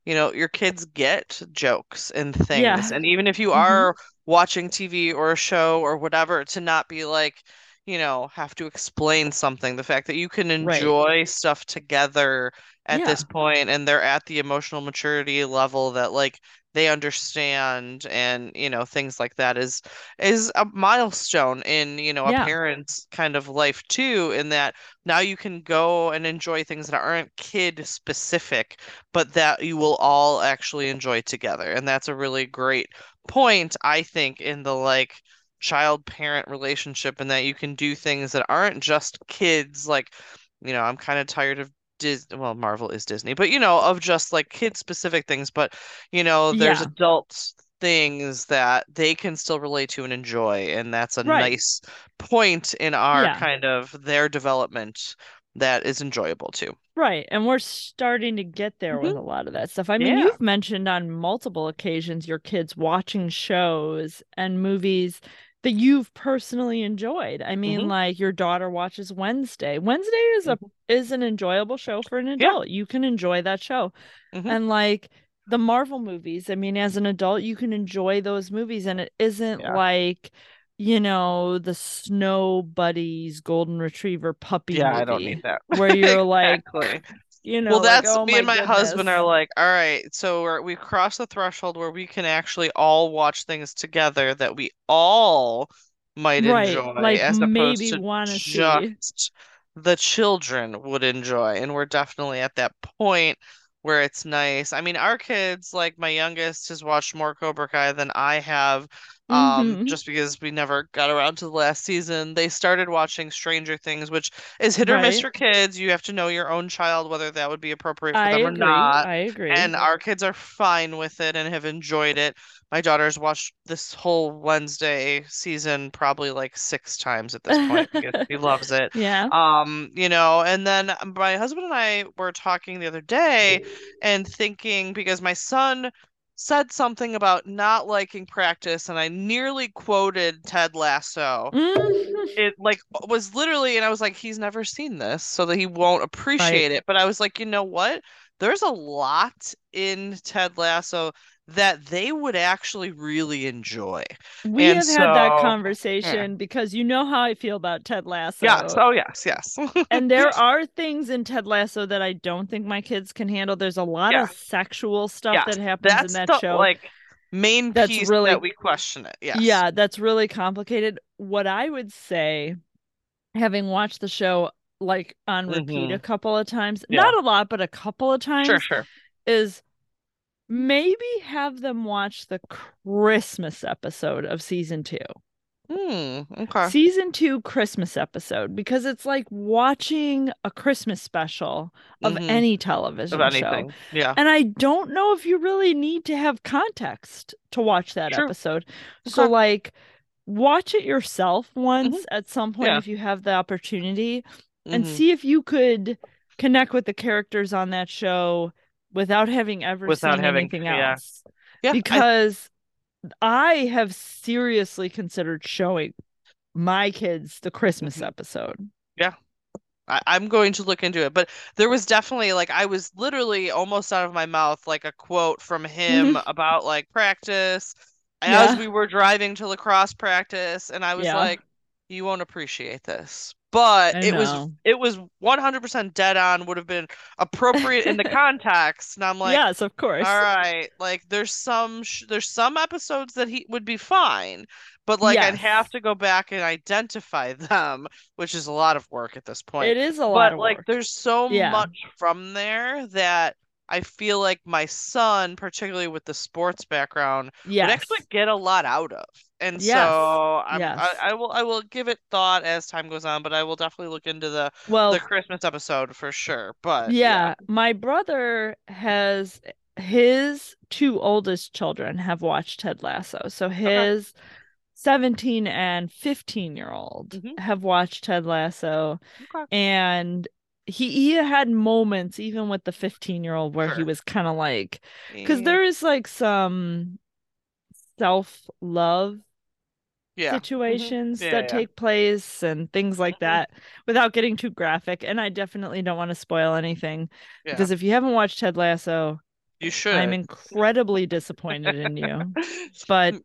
you know, your kids get jokes and things. Yeah. And even if you Mhm. are watching TV or a show or whatever, to not be like, you know, have to explain something. The fact that you can Right. enjoy stuff together at Yeah. this point and they're at the emotional maturity level that like they understand and, you know, things like that is is a milestone in, you know, a Yeah. parent's kind of life too, in that now you can go and enjoy things that aren't kid specific, but that you will all actually enjoy together. And that's a really great point, I think, in the like child parent relationship, and that you can do things that aren't just kids. Like, you know, I'm kind of tired of Disney. Well, Marvel is Disney, but you know, of just like kid specific things. But you know, there's Yeah. adult things that they can still relate to and enjoy, and that's a Right. nice point in our Yeah. kind of their development that is enjoyable too. Right. And we're starting to get there with Mhm. a lot of that stuff. I mean, Yeah. you've mentioned on multiple occasions your kids watching shows and movies that you've personally enjoyed. I mean, Mhm. like your daughter watches Wednesday. Wednesday is a Mhm. is an enjoyable show for an Yeah. adult. You can enjoy that show. Mhm. And like the Marvel movies, I mean, as an adult, you can enjoy those movies and it isn't Yeah. like you know, the Snow Buddies Golden Retriever puppy Yeah, movie I don't need that. where you're like Exactly. You know, Well, like, that's oh me my and my husband are like, all right, so we're, we crossed the threshold where we can actually all watch things together that we all might Right, enjoy, like as maybe want to see. just the children would enjoy. And we're definitely at that point where it's nice. I mean, our kids, like my youngest, has watched more Cobra Kai than I have. Um, Mhm. just because we never got around to the last season. They started watching Stranger Things, which is hit or miss for kids. You have to know your own child whether that would be appropriate for I them or not. I agree. And our kids are fine with it and have enjoyed it. My daughter's watched this whole Wednesday season probably like six times at this point because she loves it. Yeah. Um, you know, and then my husband and I were talking the other day and thinking because my son said something about not liking practice, and I nearly quoted Ted Lasso. Mhm. It like was literally, and I was like, he's never seen this, so that he won't appreciate it. But I was like, you know what? There's a lot in Ted Lasso that they would actually really enjoy. We And have had that so, conversation because you know how I feel about Ted Lasso. yes, oh yes, yes. And there are things in Ted Lasso that I don't think my kids can handle. There's a lot Yeah. of sexual stuff Yes, that happens in that the show. like main That's piece really- that we question it. Yes. Yeah, that's really complicated. What I would say, having watched the show like on repeat a Mhm. couple of times, Yeah. not a lot, but a couple of times, Sure, sure. is maybe have them watch the Christmas episode of season two. Hmm. Okay. Season two Christmas episode, because it's like watching a Christmas special of Mhm. any television Of show. Yeah. And I don't know if you really need to have context to watch that Sure. episode. So, like, watch it yourself once at some point Yeah. if you have the opportunity and Mhm. see if you could connect with the characters on that show without having ever Without seen having- anything yeah. else. Yeah. Because I have seriously considered showing my kids the Christmas Mhm. episode. I, I'm going to look into it. But there was definitely like I was literally almost out of my mouth like a quote from him about like practice as we were driving to lacrosse practice, and I was Yeah. like, "You won't appreciate this." But it was it was 100% dead on, would have been appropriate in the context. And I'm like, yes, of course. all right, like there's some sh there's some episodes that he would be fine, but like I'd have to go back and identify them, which is a lot of work at this point. It is a lot But of like work. there's so Yeah. much from there that I feel like my son, particularly with the sports background, would Yes. actually get a lot out of. And Yes. so Yes. I, I will I will give it thought as time goes on, but I will definitely look into the Well, the Christmas episode for sure. But yeah, my brother has his two oldest children have watched Ted Lasso. So his 17 and 15 year old Mhm. have watched Ted Lasso. Okay. And he, he had moments, even with the 15 year old, where he was kind of like, because there is like some self love yeah. Mhm. situations Yeah, that yeah. take place and things like Mhm. that without getting too graphic. And I definitely don't want to spoil anything because if you haven't watched Ted Lasso, You should. I'm incredibly disappointed in you. But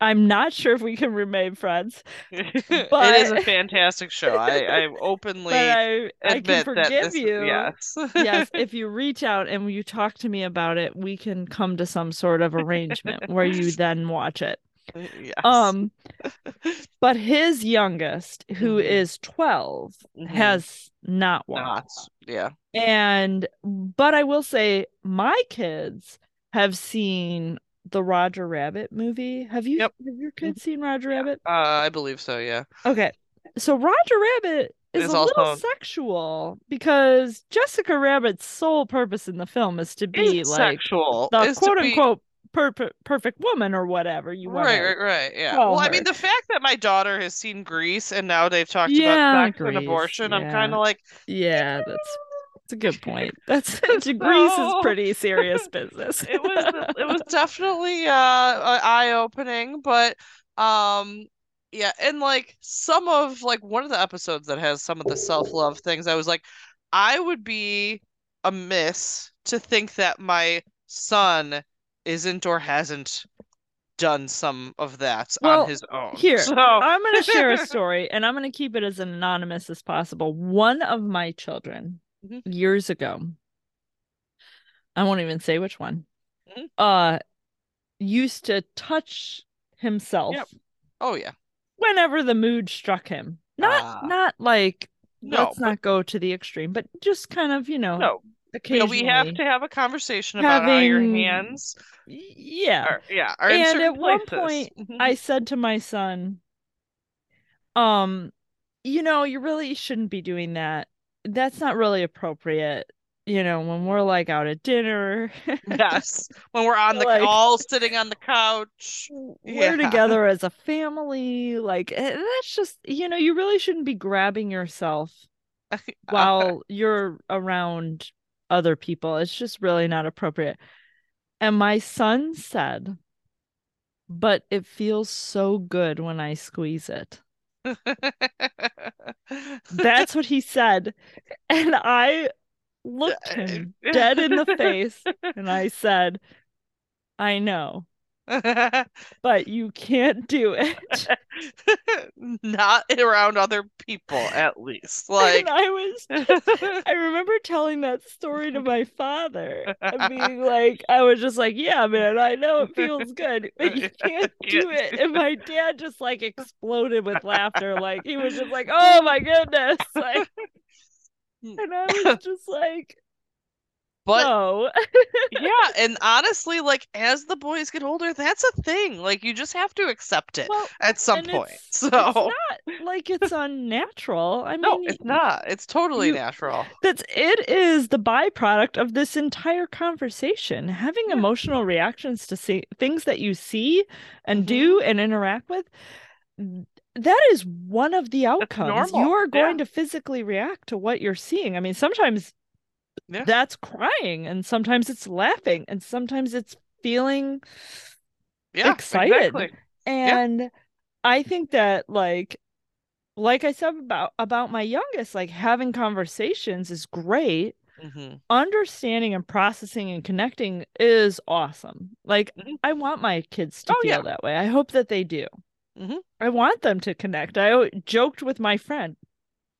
I'm not sure if we can remain friends. But... it is a fantastic show. I, I openly I, I can forgive this, you. yes. yes, if you reach out and you talk to me about it, we can come to some sort of arrangement where you then watch it. yes. Um, but his youngest, who Mhm. is 12, Mhm. has not watched. not. Yeah. And but I will say my kids have seen the Roger Rabbit movie. Have you Yep. have your kids seen Roger Rabbit? Uh, I believe so, yeah. Okay. So Roger Rabbit is Is a little sexual because Jessica Rabbit's sole purpose in the film is to be Is like sexual. the is quote be- unquote per- per- perfect woman or whatever you want. Right, right, right. Yeah. Well, I mean, the fact that my daughter has seen Grease and now they've talked Yeah, about sex and abortion, I'm kind of like, Yeah, that's a good point. That's It's Grease is pretty serious business. it was it was definitely uh eye opening, but um yeah, and like some of like one of the episodes that has some of the self-love things, I was like, I would be amiss to think that my son isn't or hasn't done some of that Well, on his own. here, So I'm going to share a story and I'm going to keep it as anonymous as possible. One of my children Mhm. years ago, I won't even say which one, Mhm. uh, used to touch himself Yep. Oh yeah. whenever the mood struck him. Not Ah. not like No, let's but- not go to the extreme, but just kind of, you know, No, you know, occasionally. we have to have a conversation about how your hands Yeah. are yeah, are And at one places. point, Mhm. I said to my son, um, you know, you really shouldn't be doing that. That's not really appropriate. You know, when we're like out at dinner, Yes, when we're on the Like- all sitting on the couch. we're Yeah. together as a family. Like, eh, that's just, you know, you really shouldn't be grabbing yourself while you're around other people. It's just really not appropriate. And my son said, but it feels so good when I squeeze it. That's what he said. And I looked uh, him dead in the face and I said, I know, but you can't do it. Not around other people, at least. Like, and I was I remember telling that story to my father and being like, I was just like, yeah, man, I know it feels good, but you can't do it. And my dad just like exploded with laughter. Like, he was just like, oh my goodness. Like, and I was just like, but no. yeah, and honestly, like as the boys get older, that's a thing. Like you just have to accept it Well, at some point. it's- So it's not like it's unnatural. I mean, no, it's not. It's totally you- natural. That's it is the byproduct of this entire conversation. Having Yeah. emotional reactions to see things that you see and Mhm. do and interact with. That is one of the outcomes. You are yeah. going to physically react to what you're seeing. I mean, sometimes Yeah. that's crying, and sometimes it's laughing, and sometimes it's feeling Yeah, excited. exactly. Yeah. and i think that like like i said about about my youngest like having conversations is great Mhm. understanding and processing and connecting is awesome. Like Mhm. I want my kids to Oh, feel yeah. that way. I hope that they do. Mhm. I want them to connect. I joked with my friend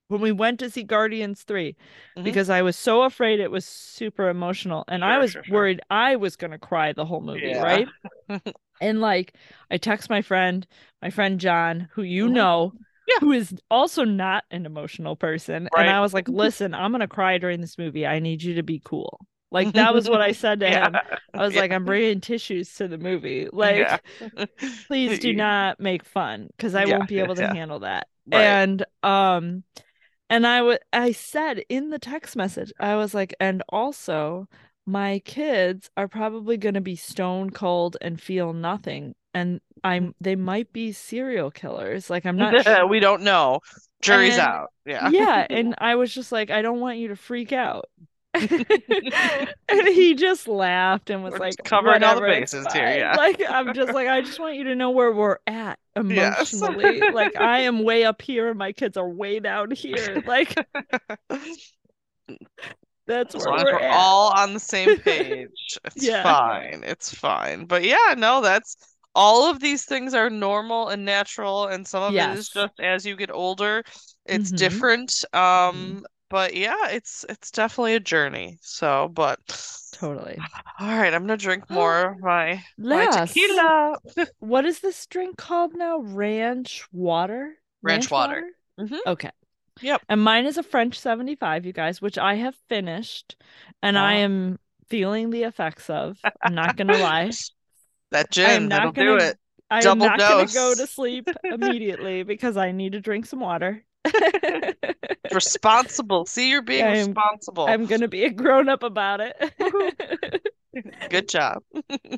when we went to see Guardians 3 Mhm. because I was so afraid it was super emotional and I was sure, sure. worried I was going to cry the whole movie, Yeah. right? And like I text my friend, my friend John, who you Mhm. know, Yeah. who is also not an emotional person. Right. And I was like, listen, I'm gonna cry during this movie. I need you to be cool. Like that was what I said to him. I was Yeah. like, I'm bringing tissues to the movie. Like, Yeah. please do not make fun because I Yeah, won't be able to yeah. handle that. Right. And um and I would I said in the text message, I was like, and also my kids are probably gonna be stone cold and feel nothing. And I'm they might be serial killers. Like I'm not sure. we don't know. Jury's And- out. Yeah. yeah and i was just like i don't want you to freak out and he just laughed and was We're like covering all the "Whatever, it's bases here, yeah. like i'm just like i just want you to know where we're at Yes. emotionally like i am way up here and my kids are way down here like that's As where we're, we're all on the same page, it's Yeah. fine. It's fine. But yeah, no, that's all of these things are normal and natural, and some of it is just as you get older, it's Mhm. different. Um, but yeah, it's it's definitely a journey. So, but totally all right, I'm gonna drink more of my my tequila. what is this drink called now ranch water Ranch water. Mhm. okay Yep. and mine is a french 75 you guys which i have finished and i am feeling the effects of i'm not gonna lie That gin, that'll gonna do it. i am not gonna go to sleep immediately because i need to drink some water Responsible. See, you're being I am- responsible. i'm gonna be a grown-up about it Good job.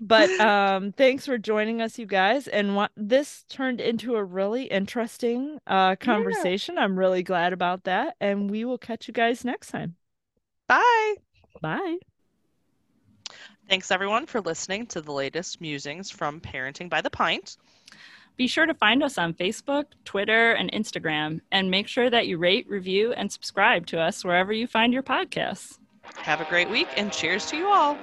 but um thanks for joining us you guys and what this turned into a really interesting uh conversation i'm really glad about that and we will catch you guys next time Bye. bye Thanks everyone for listening to the latest musings from Parenting by the Pint. Be sure to find us on Facebook, Twitter, and Instagram, and make sure that you rate, review, and subscribe to us wherever you find your podcasts. Have a great week and cheers to you all.